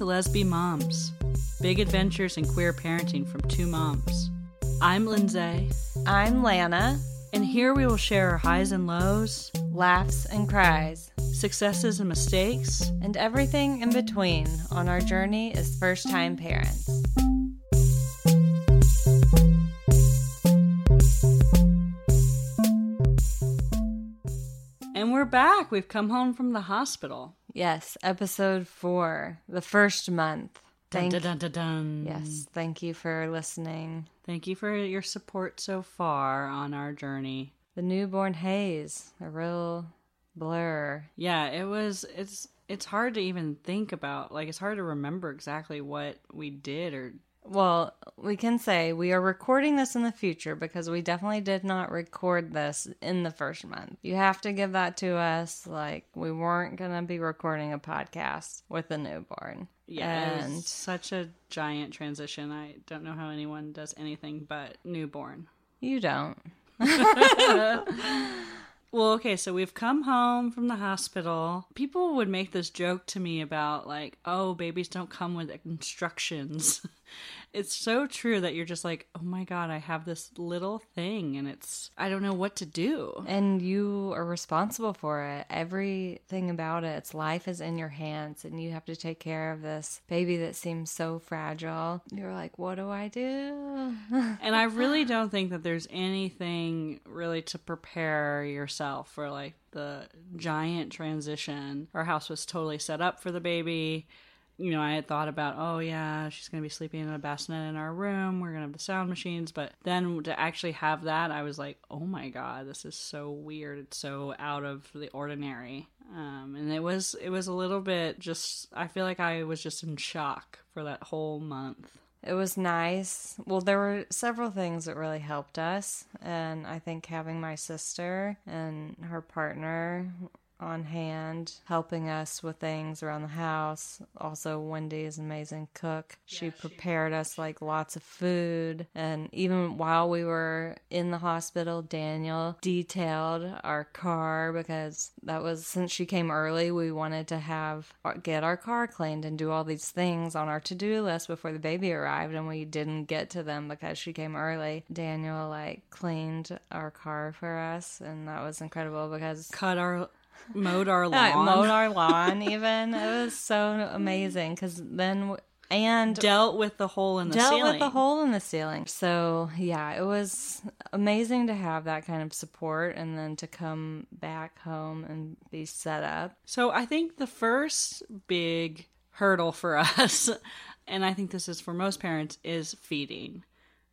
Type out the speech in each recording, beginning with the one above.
to Lezbi Moms Big Adventures in Queer Parenting from Two Moms. I'm Lindsay, I'm Lana. and here we will share our highs and lows, Laughs and cries, successes and mistakes. and everything in between on our journey as first time parents. And we're back. We've come home from the hospital. Yes, episode four, the first month. Dun, Thank dun, dun, dun, dun. Yes, thank you for listening. Thank you for your support so far on our journey. The newborn haze, a real blur. Yeah, it was it's it's hard to even think about. Like it's hard to remember exactly what we did or Well, we can say we are recording this in the future because we definitely did not record this in the first month. You have to give that to us. Like, we weren't going to be recording a podcast with a newborn. yeah, And such a giant transition. I don't know how anyone does anything but newborn. you don't. Well, okay, so we've come home from the hospital. People would make this joke to me about, like, oh, babies don't come with instructions. it's so true that you're just like, oh my God, I have this little thing and it's, I don't know what to do. And you are responsible for it. Everything about it, its life is in your hands, and you have to take care of this baby that seems so fragile. You're like, what do I do? And I really don't think that there's anything really to prepare yourself for like the giant transition. Our house was totally set up for the baby. You know, I had thought about, oh yeah, she's gonna be sleeping in a bassinet in our room. We're gonna have the sound machines, but then to actually have that, I was like, oh my god, this is so weird. It's so out of the ordinary. Um, and it was, it was a little bit just. I feel like I was just in shock for that whole month. It was nice. Well, there were several things that really helped us. And I think having my sister and her partner on hand helping us with things around the house. Also, Wendy is an amazing cook. She prepared us like lots of food. And even while we were in the hospital, Daniel detailed our car because that was since she came early, we wanted to have uh, get our car cleaned and do all these things on our to-do list before the baby arrived and we didn't get to them because she came early. Daniel like cleaned our car for us and that was incredible because Cut our, mowed our lawn. mowed our lawn even. It was so amazing because then w- and dealt with the hole in the ceiling. dealt ceiling. with the hole in the ceiling. So yeah, it was amazing to have that kind of support and then to come back home and be set up. So I think the first big hurdle for us, and I think this is for most parents, is feeding.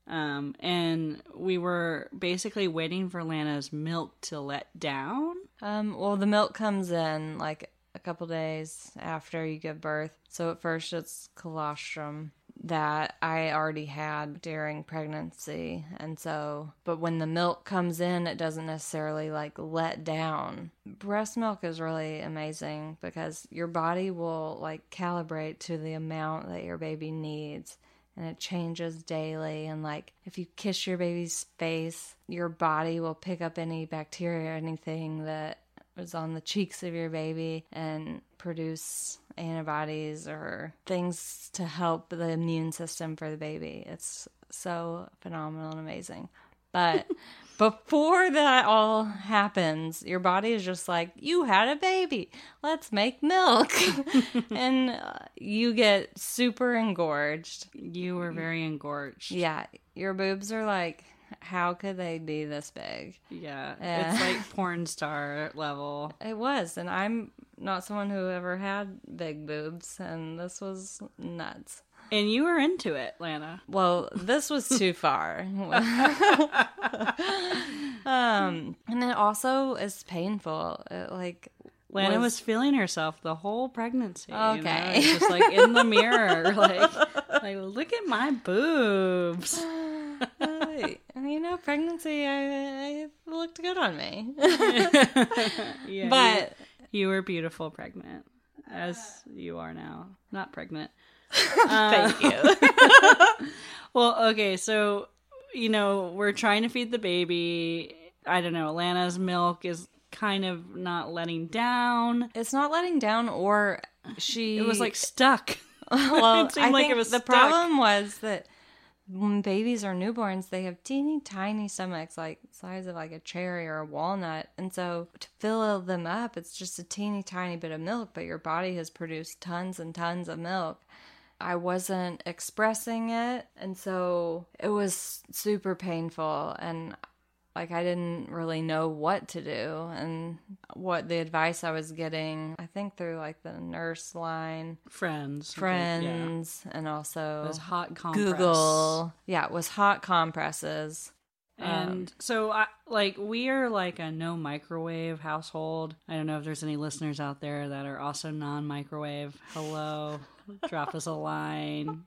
Um, and we were basically waiting for Lana's milk to let down. Um, well, the milk comes in like a couple days after you give birth. So at first it's colostrum that I already had during pregnancy. And so, but when the milk comes in, it doesn't necessarily like let down. Breast milk is really amazing because your body will like calibrate to the amount that your baby needs and it changes daily. And like if you kiss your baby's face your body will pick up any bacteria or anything that is on the cheeks of your baby and produce antibodies or things to help the immune system for the baby. It's so phenomenal and amazing. But before that all happens, your body is just like, you had a baby. Let's make milk. and uh, you get super engorged. You were very engorged. Yeah, your boobs are like, how could they be this big? Yeah. Yeah. It's like porn star level. It was. And I'm not someone who ever had big boobs. And this was nuts. And you were into it, Lana. Well, this was too far. um, and it also is painful. It, like Lana was, Was- feeling herself the whole pregnancy. you know? Okay. Just like in the mirror, like, like look at my boobs. uh, you know, pregnancy, I, I looked good on me. Yeah, but you, you were beautiful pregnant, as you are now. Not pregnant. Thank you. Uh, well, okay, so you know we're trying to feed the baby. I don't know. Lana's milk is kind of not letting down. It's not letting down, or she. It was like stuck. well, It seemed I like think it was the stuck. problem was that when babies are newborns, they have teeny tiny stomachs, like size of like a cherry or a walnut, and so to fill them up, it's just a teeny tiny bit of milk, but your body has produced tons and tons of milk. I wasn't expressing it, and so it was super painful, and like I didn't really know what to do and what the advice I was getting, I think through like the nurse line, Friends. Yeah. friends, and also Those hot compress. Google. Yeah, it was hot compresses. And so, I, like, we are like a no microwave household. I don't know if there's any listeners out there that are also non microwave. Hello, drop us a line.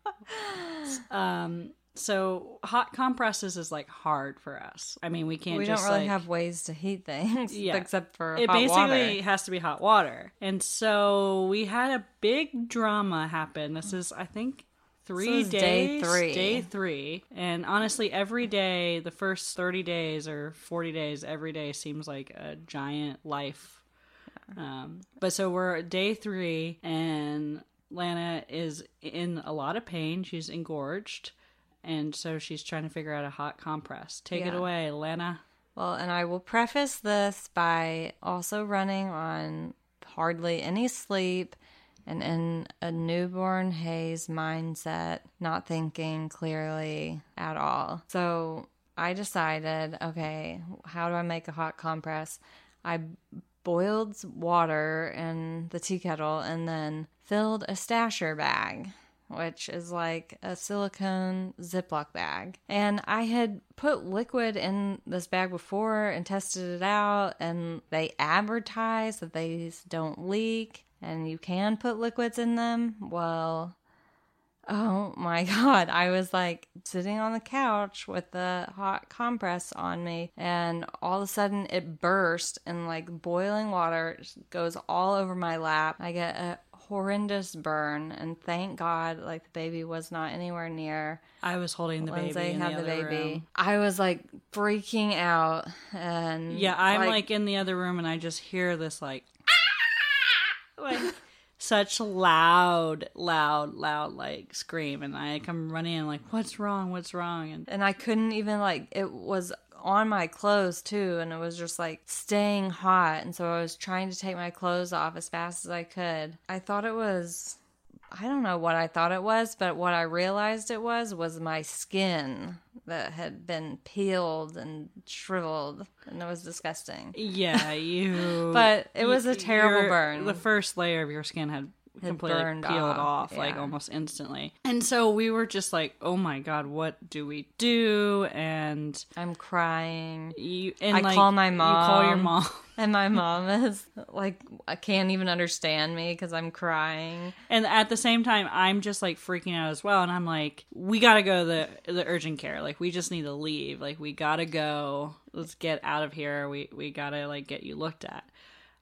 Um, so hot compresses is like hard for us. I mean, we can't. we just, don't really like, have ways to heat things Yeah. except for It basically water. has to be hot water, and so we had a big drama happen. This is, I think. Three is day three. day three, and honestly, every day, the first thirty days or forty days, every day seems like a giant life. Um, but so we're at day three, and Lana is in a lot of pain. She's engorged, and so she's trying to figure out a hot compress. Take it away, Lana. Well, and I will preface this by also running on hardly any sleep and in a newborn haze mindset, not thinking clearly at all. So I decided, okay, how do I make a hot compress? I boiled water in the tea kettle and then filled a stasher bag which is like a silicone Ziploc bag. And I had put liquid in this bag before and tested it out, and they advertise that these don't leak and you can put liquids in them. Well, oh my god, I was like sitting on the couch with the hot compress on me, and all of a sudden it burst, and like boiling water goes all over my lap. I get a horrendous burn, and thank God, like the baby was not anywhere near. I was holding the baby. Lindsay in had the, the, baby. room. I was like freaking out, and Yeah, I'm like, in the other room and I just hear this like, like such loud, loud, loud like scream, and I come running in like, what's wrong? What's wrong? And and I couldn't even like it was on my clothes too and it was just like staying hot and so I was trying to take my clothes off as fast as I could. I thought it was I don't know what I thought it was, but what I realized it was was my skin that had been peeled and shriveled and it was disgusting. yeah, you. But it was a terrible your- burn. The first layer of your skin had. Completely burned peeled off, off, like almost instantly. And so we were just like, oh my God, what do we do? And I'm crying. you, and I like, call my mom. You call your mom. mom. And my mom is like, I can't even understand me because I'm crying. And at the same time, I'm just like freaking out as well. And I'm like, we gotta go to the the urgent care. Like, we just need to leave. Like, we gotta go. Let's get out of here. We we gotta like get you looked at.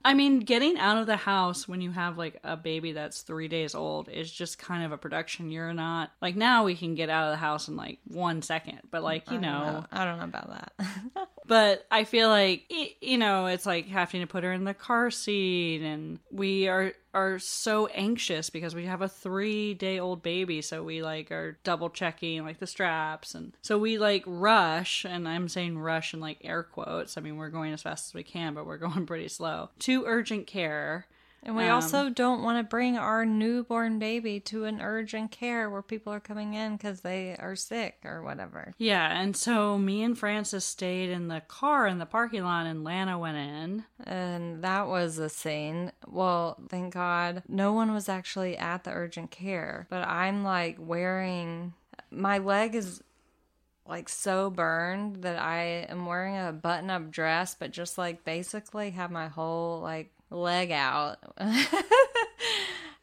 I mean, getting out of the house when you have like a baby that's three days old is just kind of a production. You're not like now we can get out of the house in like one second, but like you know, I don't know about that. but I feel like you know it's like having to put her in the car seat, and we are are so anxious because we have a three day old baby, so we like are double checking like the straps, and so we like rush, and I'm saying rush in like air quotes. I mean we're going as fast as we can, but we're going pretty slow to urgent care. And we Um, also don't want to bring our newborn baby to an urgent care where people are coming in because they are sick or whatever. Yeah, and so me and Frances stayed in the car in the parking lot, and Lana went in. And that was a scene. Well, thank God no one was actually at the urgent care, but I'm like wearing my leg is like so burned that I am wearing a button up dress, but just like basically have my whole like leg out.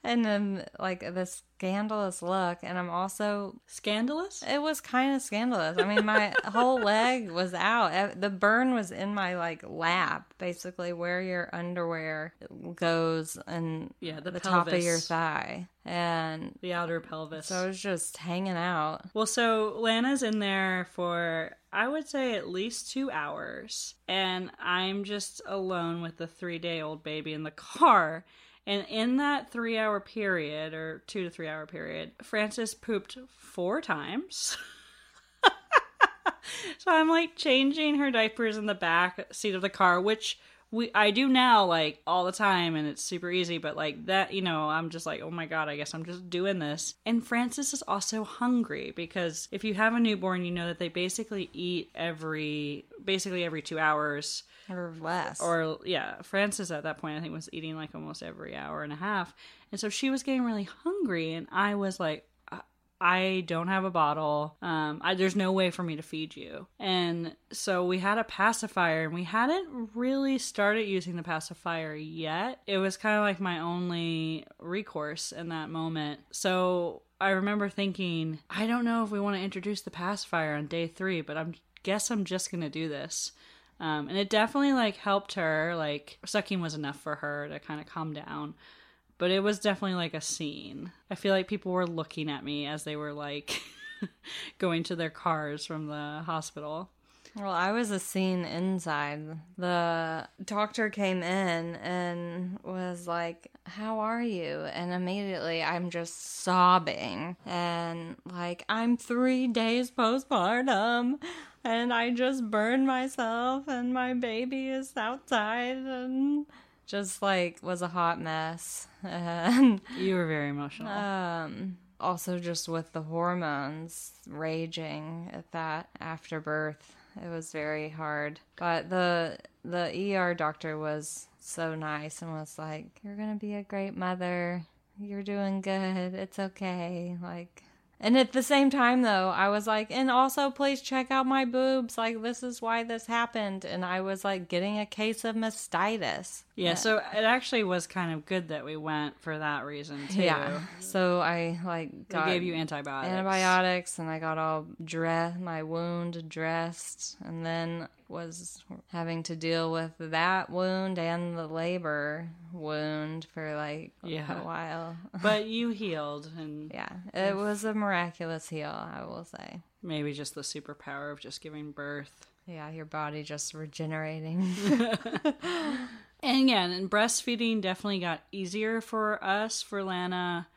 and then like the scandalous look. And I'm also, Scandalous? it was kind of scandalous. I mean, my whole leg was out. The burn was in my like lap, basically where your underwear goes and Yeah, the the top of your thigh. And The outer pelvis. so I was just hanging out. Well, so Lana's in there for, I would say, at least two hours. And I'm just alone with the three day old baby in the car. And in that three hour period, or two to three hour period, Frances pooped four times. so I'm like changing her diapers in the back seat of the car, which we I do now like all the time and it's super easy, but like that, you know, I'm just like, oh my god, I guess I'm just doing this. And Frances is also hungry because if you have a newborn, you know that they basically eat every basically every two hours or less. Or yeah, Frances at that point I think was eating like almost every hour and a half. And so she was getting really hungry and I was like I don't have a bottle. Um, I, there's no way for me to feed you. And so we had a pacifier, and we hadn't really started using the pacifier yet. It was kind of like my only recourse in that moment. So I remember thinking, I don't know if we want to introduce the pacifier on day three, but I guess I'm just gonna do this. Um, and it definitely like helped her. Like sucking was enough for her to kind of calm down but it was definitely like a scene. I feel like people were looking at me as they were like going to their cars from the hospital. Well, I was a scene inside. The doctor came in and was like, How are you? And immediately I'm just sobbing and like, I'm three days postpartum and I just burned myself and my baby is outside and just like was a hot mess. And, you were very emotional. Um, also, just with the hormones raging at that after birth, it was very hard. But the the ER doctor was so nice and was like, "You're gonna be a great mother. You're doing good. It's okay." Like and at the same time, though, I was like, and also please check out my boobs. Like, this is why this happened. And I was like getting a case of mastitis. Yeah, so it actually was kind of good that we went for that reason, too. Yeah. So I like got. They gave you antibiotics. Antibiotics, and I got all dress, my wound dressed. And then was having to deal with that wound and the labor wound for like yeah. a while. but you healed and yeah, it was a miraculous heal, I will say. Maybe just the superpower of just giving birth. Yeah, your body just regenerating. and yeah, and breastfeeding definitely got easier for us for Lana,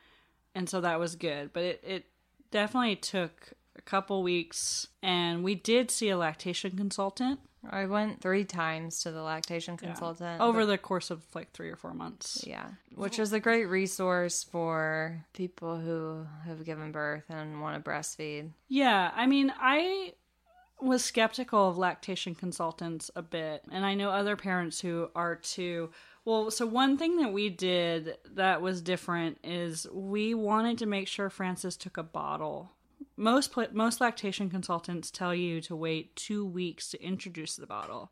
and so that was good. But it it definitely took a couple weeks, and we did see a lactation consultant. I went three times to the lactation consultant yeah. over the course of like three or four months. Yeah, which is a great resource for people who have given birth and want to breastfeed. Yeah, I mean, I was skeptical of lactation consultants a bit, and I know other parents who are too. Well, so one thing that we did that was different is we wanted to make sure Frances took a bottle most most lactation consultants tell you to wait two weeks to introduce the bottle.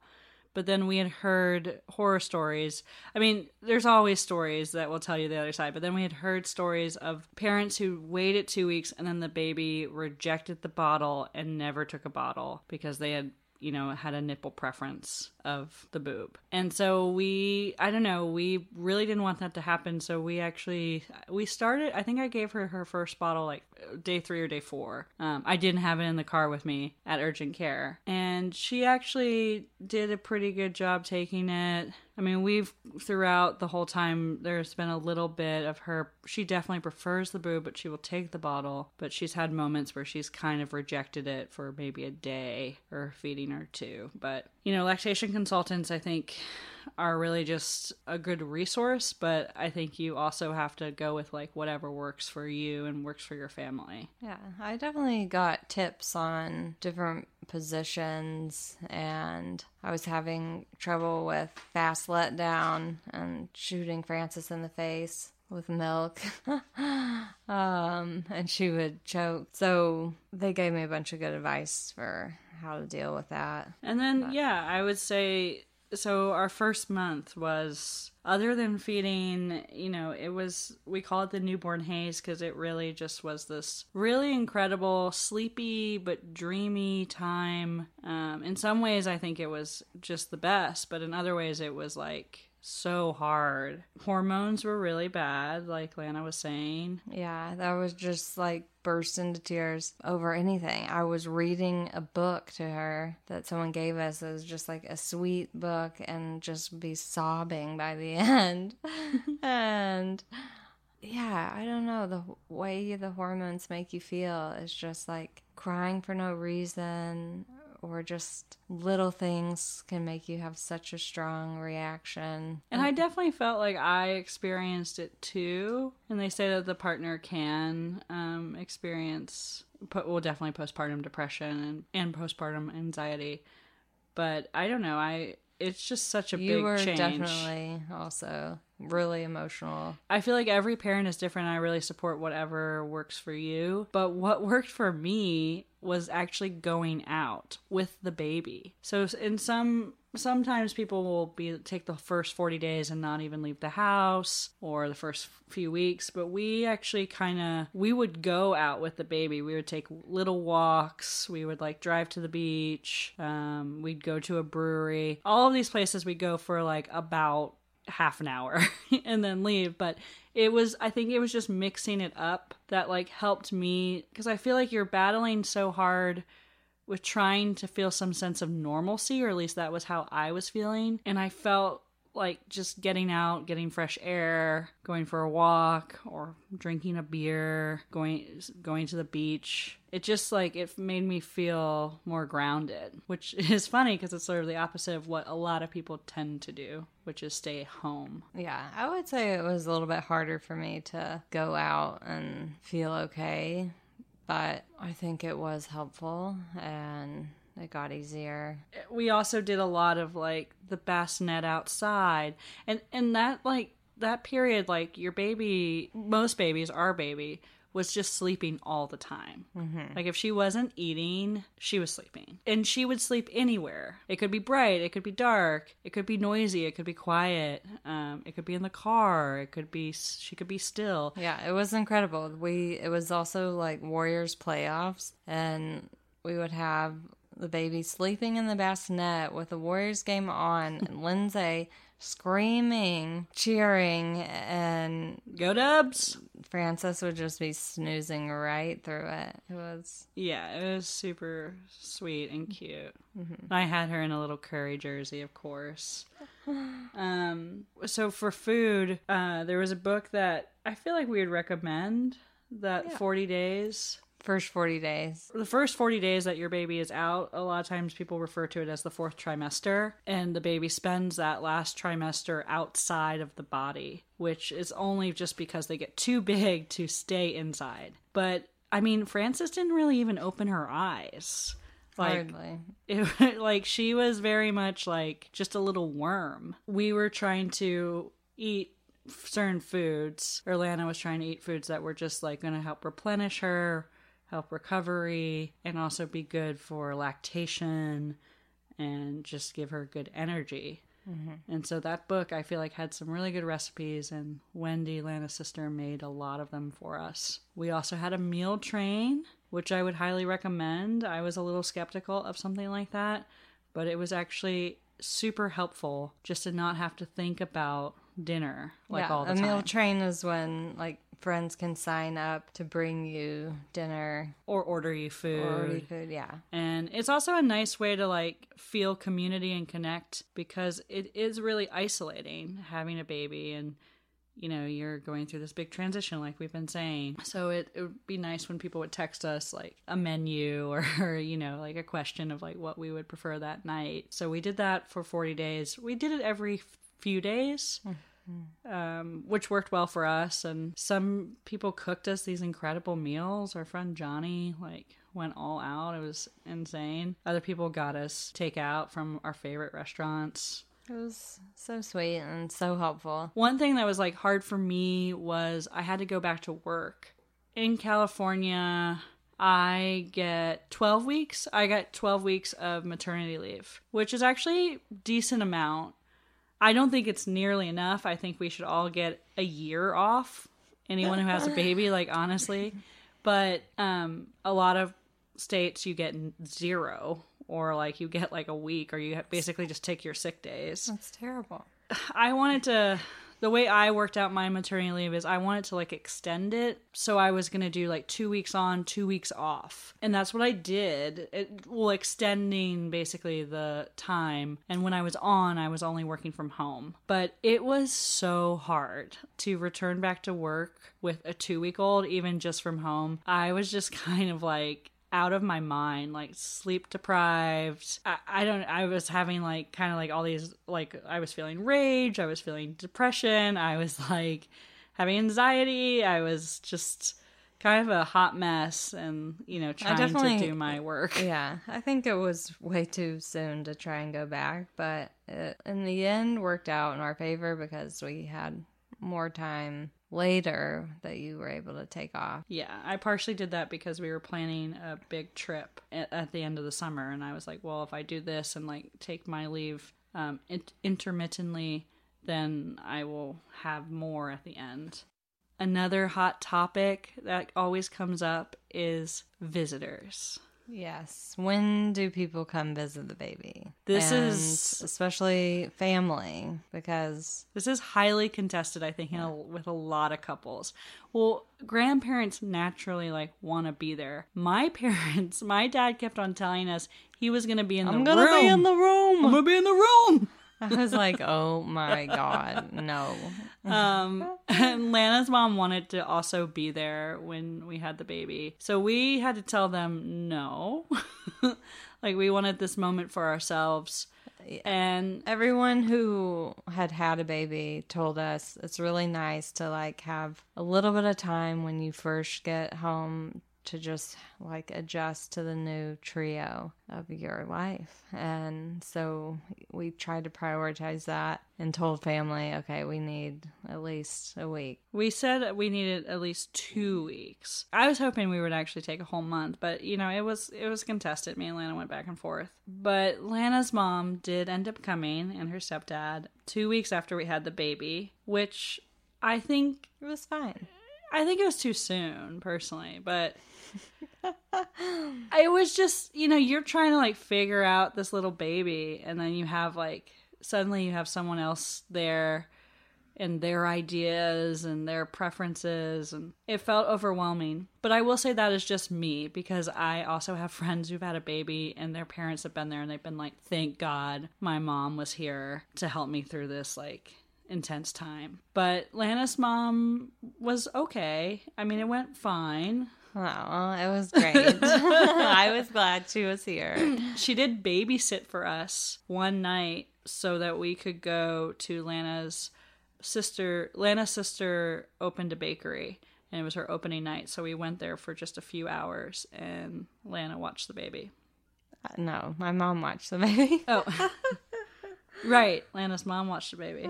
But then we had heard horror stories. I mean there's always stories that will tell you the other side but then we had heard stories of parents who waited two weeks and then the baby rejected the bottle and never took a bottle because they had you know, had a nipple preference of the boob. And so we, I don't know, we really didn't want that to happen. So we actually, we started, I think I gave her her first bottle like day three or day four. Um, I didn't have it in the car with me at urgent care. And she actually did a pretty good job taking it. I mean, we've throughout the whole time, there's been a little bit of her. She definitely prefers the boob, but she will take the bottle. But she's had moments where she's kind of rejected it for maybe a day or feeding her two. But, you know, lactation consultants, I think, are really just a good resource, but I think you also have to go with like whatever works for you and works for your family. Yeah, I definitely got tips on different positions and I was having trouble with fast letdown and shooting Frances in the face with milk. um, and she would choke. So they gave me a bunch of good advice for how to deal with that. And then, but. yeah, I would say so our first month was other than feeding you know it was we call it the newborn haze because it really just was this really incredible sleepy but dreamy time. Um, in some ways i think it was just the best but in other ways it was like so hard. Hormones were really bad, like Lana was saying. Yeah, that was just like burst into tears over anything. I was reading a book to her that someone gave us. It was just like a sweet book and just be sobbing by the end. and yeah, I don't know. The way the hormones make you feel is just like crying for no reason or just little things can make you have such a strong reaction. And I definitely felt like I experienced it too. And they say that the partner can um, experience, well, definitely postpartum depression and, and postpartum anxiety. But I don't know. I it's just such a you big were change. definitely also really emotional. I feel like every parent is different. I really support whatever works for you. But what worked for me was actually going out with the baby. So in some sometimes people will be take the first 40 days and not even leave the house or the first few weeks but we actually kind of we would go out with the baby. We would take little walks. We would like drive to the beach. Um, we'd go to a brewery. All of these places we go for like about half an hour and then leave. But it was i think it was just mixing it up that like helped me because i feel like you're battling so hard with trying to feel some sense of normalcy or at least that was how i was feeling. And i felt like just getting out getting fresh air going for a walk or drinking a beer going going to the beach. It just like it made me feel more grounded which is funny because it's sort of the opposite of what a lot of people tend to do which is stay home. Yeah, I would say it was a little bit harder for me to go out and feel okay, but I think it was helpful and it got easier. we also did a lot of like the bassinet outside. And and that like that period like your baby most babies our baby was just sleeping all the time. Like if she wasn't eating she was sleeping. And she would sleep anywhere. It could be bright it could be dark it could be noisy it could be quiet um, it could be in the car it could be she could be still. Yeah, it was incredible. We it was also like Warriors playoffs and we would have the baby sleeping in the bassinet with the Warriors game on and Lindsay screaming, cheering, and go dubs Frances would just be snoozing right through it. It was Yeah, it was super sweet and cute. I had her in a little curry jersey, of course. Um, so for food, uh, there was a book that I feel like we would recommend. That forty days. First 40 days. The first 40 days that your baby is out, a lot of times people refer to it as the fourth trimester, and the baby spends that last trimester outside of the body, which is only just because they get too big to stay inside. But I mean, Frances didn't really even open her eyes. Like, Hardly. it, like she was very much like just a little worm. We were trying to eat certain foods. Or Lana was trying to eat foods that were just like going to help replenish her, help recovery, and also be good for lactation and just give her good energy. Mm-hmm. And so that book, I feel like, had some really good recipes, and Wendy, Lana's sister, made a lot of them for us. We also had a meal train, which I would highly recommend. I was a little skeptical of something like that, but it was actually super helpful just to not have to think about dinner like yeah, all the a time. meal train is when like friends can sign up to bring you dinner or order you food. or you could yeah. And it's also a nice way to like feel community and connect because it is really isolating having a baby and you know, you're going through this big transition like we've been saying. So it, it would be nice when people would text us like a menu or, you know, like a question of like what we would prefer that night. So we did that for 40 days. We did it every few days. Um, which worked well for us, and some people cooked us these incredible meals. Our friend Johnny, like, went all out. It was insane. Other people got us takeout from our favorite restaurants. It was so sweet and so helpful. One thing that was like hard for me was I had to go back to work. In California, I get 12 weeks. I got 12 weeks of maternity leave, which is actually decent amount. I don't think it's nearly enough. I think we should all get a year off. Anyone who has a baby, like honestly. But um a lot of states you get zero or like you get like a week, or you basically just take your sick days. That's terrible. I wanted to the way I worked out my maternity leave is I wanted to like extend it. So I was going to do like two weeks on, two weeks off. And that's what I did. It, well, extending basically the time. And when I was on, I was only working from home. But it was so hard to return back to work with a two week old, even just from home. I was just kind of like, out of my mind, like sleep deprived. I, I don't, I was having like kind of like all these, like, I was feeling rage, I was feeling depression, I was like having anxiety, I was just kind of a hot mess and, you know, trying to do my work. Yeah, I think it was way too soon to try and go back, but it, in the end worked out in our favor because we had more time later that you were able to take off. Yeah, I partially did that because we were planning a big trip at, at the end of the summer, and I was like, well, if I do this and like take my leave um, it, intermittently, then I will have more at the end. Another hot topic that always comes up is visitors. Yes. When do people come visit the baby? This and is especially family because this is highly contested. I think a, with a lot of couples. Well, grandparents naturally like want to be there. My parents, my dad kept on telling us he was going to be in I'm the gonna room. be in the room. I'm going to be in the room. I was like, oh my God, no. Um, and Lana's mom wanted to also be there when we had the baby. So we had to tell them no. like, we wanted this moment for ourselves. And everyone who had had a baby told us it's really nice to like have a little bit of time when you first get home to just like adjust to the new trio of your life. And so we tried to prioritize that and told family, okay, we need at least a week. We said we needed at least 2 weeks. I was hoping we would actually take a whole month, but you know, it was it was contested. Me and Lana went back and forth. But Lana's mom did end up coming and her stepdad 2 weeks after we had the baby, which I think it was fine. I think it was too soon, personally, but it was just, you know, you're trying to like figure out this little baby, and then you have like suddenly you have someone else there and their ideas and their preferences and it felt overwhelming. But i will say that is just me because i also have friends who've had a baby and their parents have been there and they've been like thank god my mom was here to help me through this like intense time. But Lana's mom was okay. I mean, it went fine. Wow, it was great. I was glad she was here. She did babysit for us one night so that we could go to Lana's sister. Lana's sister opened a bakery and it was her opening night. So we went there for just a few hours and Lana watched the baby. Uh, no, my mom watched the baby. oh. right. Lana's mom watched the baby.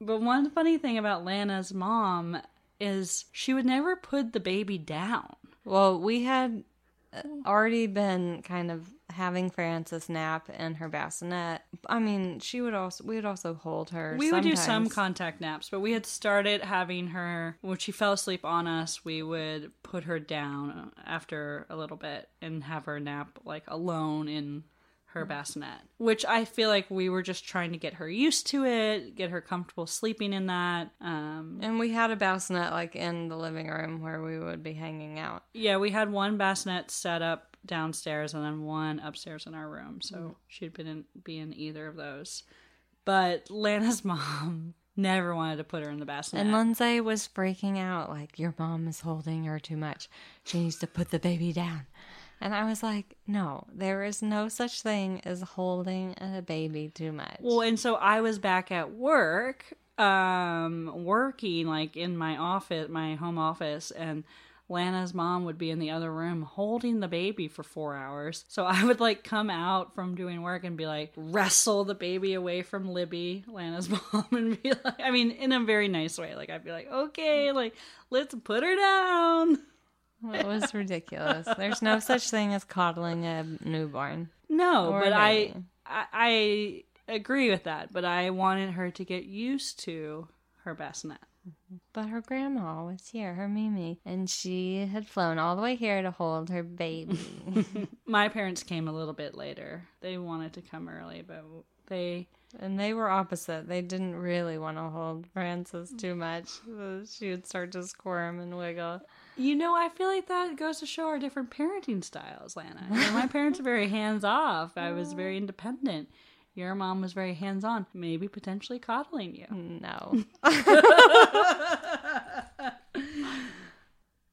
But one funny thing about Lana's mom is she would never put the baby down. Well, we had uh, already been kind of having Frances nap in her bassinet. I mean, she would also we would also hold her. We sometimes. would do some contact naps, but we had started having her when she fell asleep on us. We would put her down after a little bit and have her nap like alone in her bassinet, which I feel like we were just trying to get her used to it, get her comfortable sleeping in that. Um, and we had a bassinet like in the living room where we would be hanging out. Yeah, we had one bassinet set up downstairs and then one upstairs in our room, so mm. she'd been in, be in either of those. But Lana's mom never wanted to put her in the bassinet. And Lindsay was freaking out like, Your mom is holding her too much. She needs to put the baby down. And I was like, no, there is no such thing as holding a baby too much. Well, and so I was back at work, um, working like in my office, my home office, and Lana's mom would be in the other room holding the baby for four hours. So I would like come out from doing work and be like, wrestle the baby away from Libby, Lana's mom, and be like, I mean, in a very nice way. Like, I'd be like, okay, like, let's put her down. It was ridiculous. There's no such thing as coddling a newborn. No, but I, I, I agree with that. But I wanted her to get used to her bassinet. But her grandma was here, her Mimi, and she had flown all the way here to hold her baby. My parents came a little bit later. They wanted to come early, but they and they were opposite. They didn't really want to hold Frances too much. She would start to squirm and wiggle. You know, I feel like that goes to show our different parenting styles, Lana. You know, my parents are very hands off. I was very independent. Your mom was very hands on, maybe potentially coddling you. No.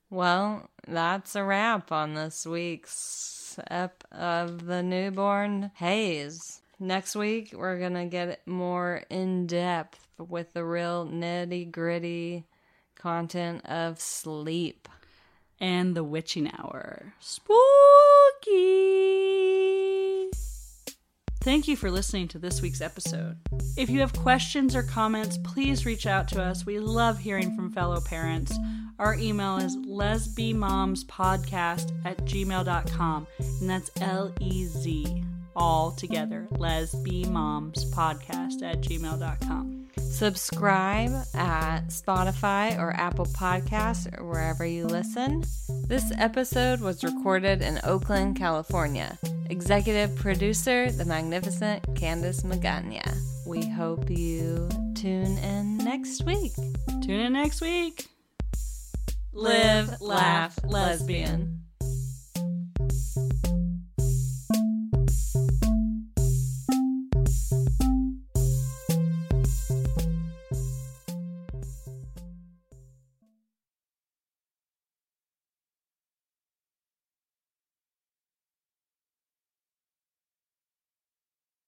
well, that's a wrap on this week's ep of the newborn haze. Next week, we're going to get more in depth with the real nitty gritty content of sleep. And the witching hour. Spooky! Thank you for listening to this week's episode. If you have questions or comments, please reach out to us. We love hearing from fellow parents. Our email is lezbimomspodcast at gmail.com, and that's L E Z all together. Lezbimomspodcast at gmail.com. Subscribe at Spotify or Apple Podcasts or wherever you listen. This episode was recorded in Oakland, California. Executive producer, the magnificent Candice Magana. We hope you tune in next week. Tune in next week. Live, laugh, lesbian.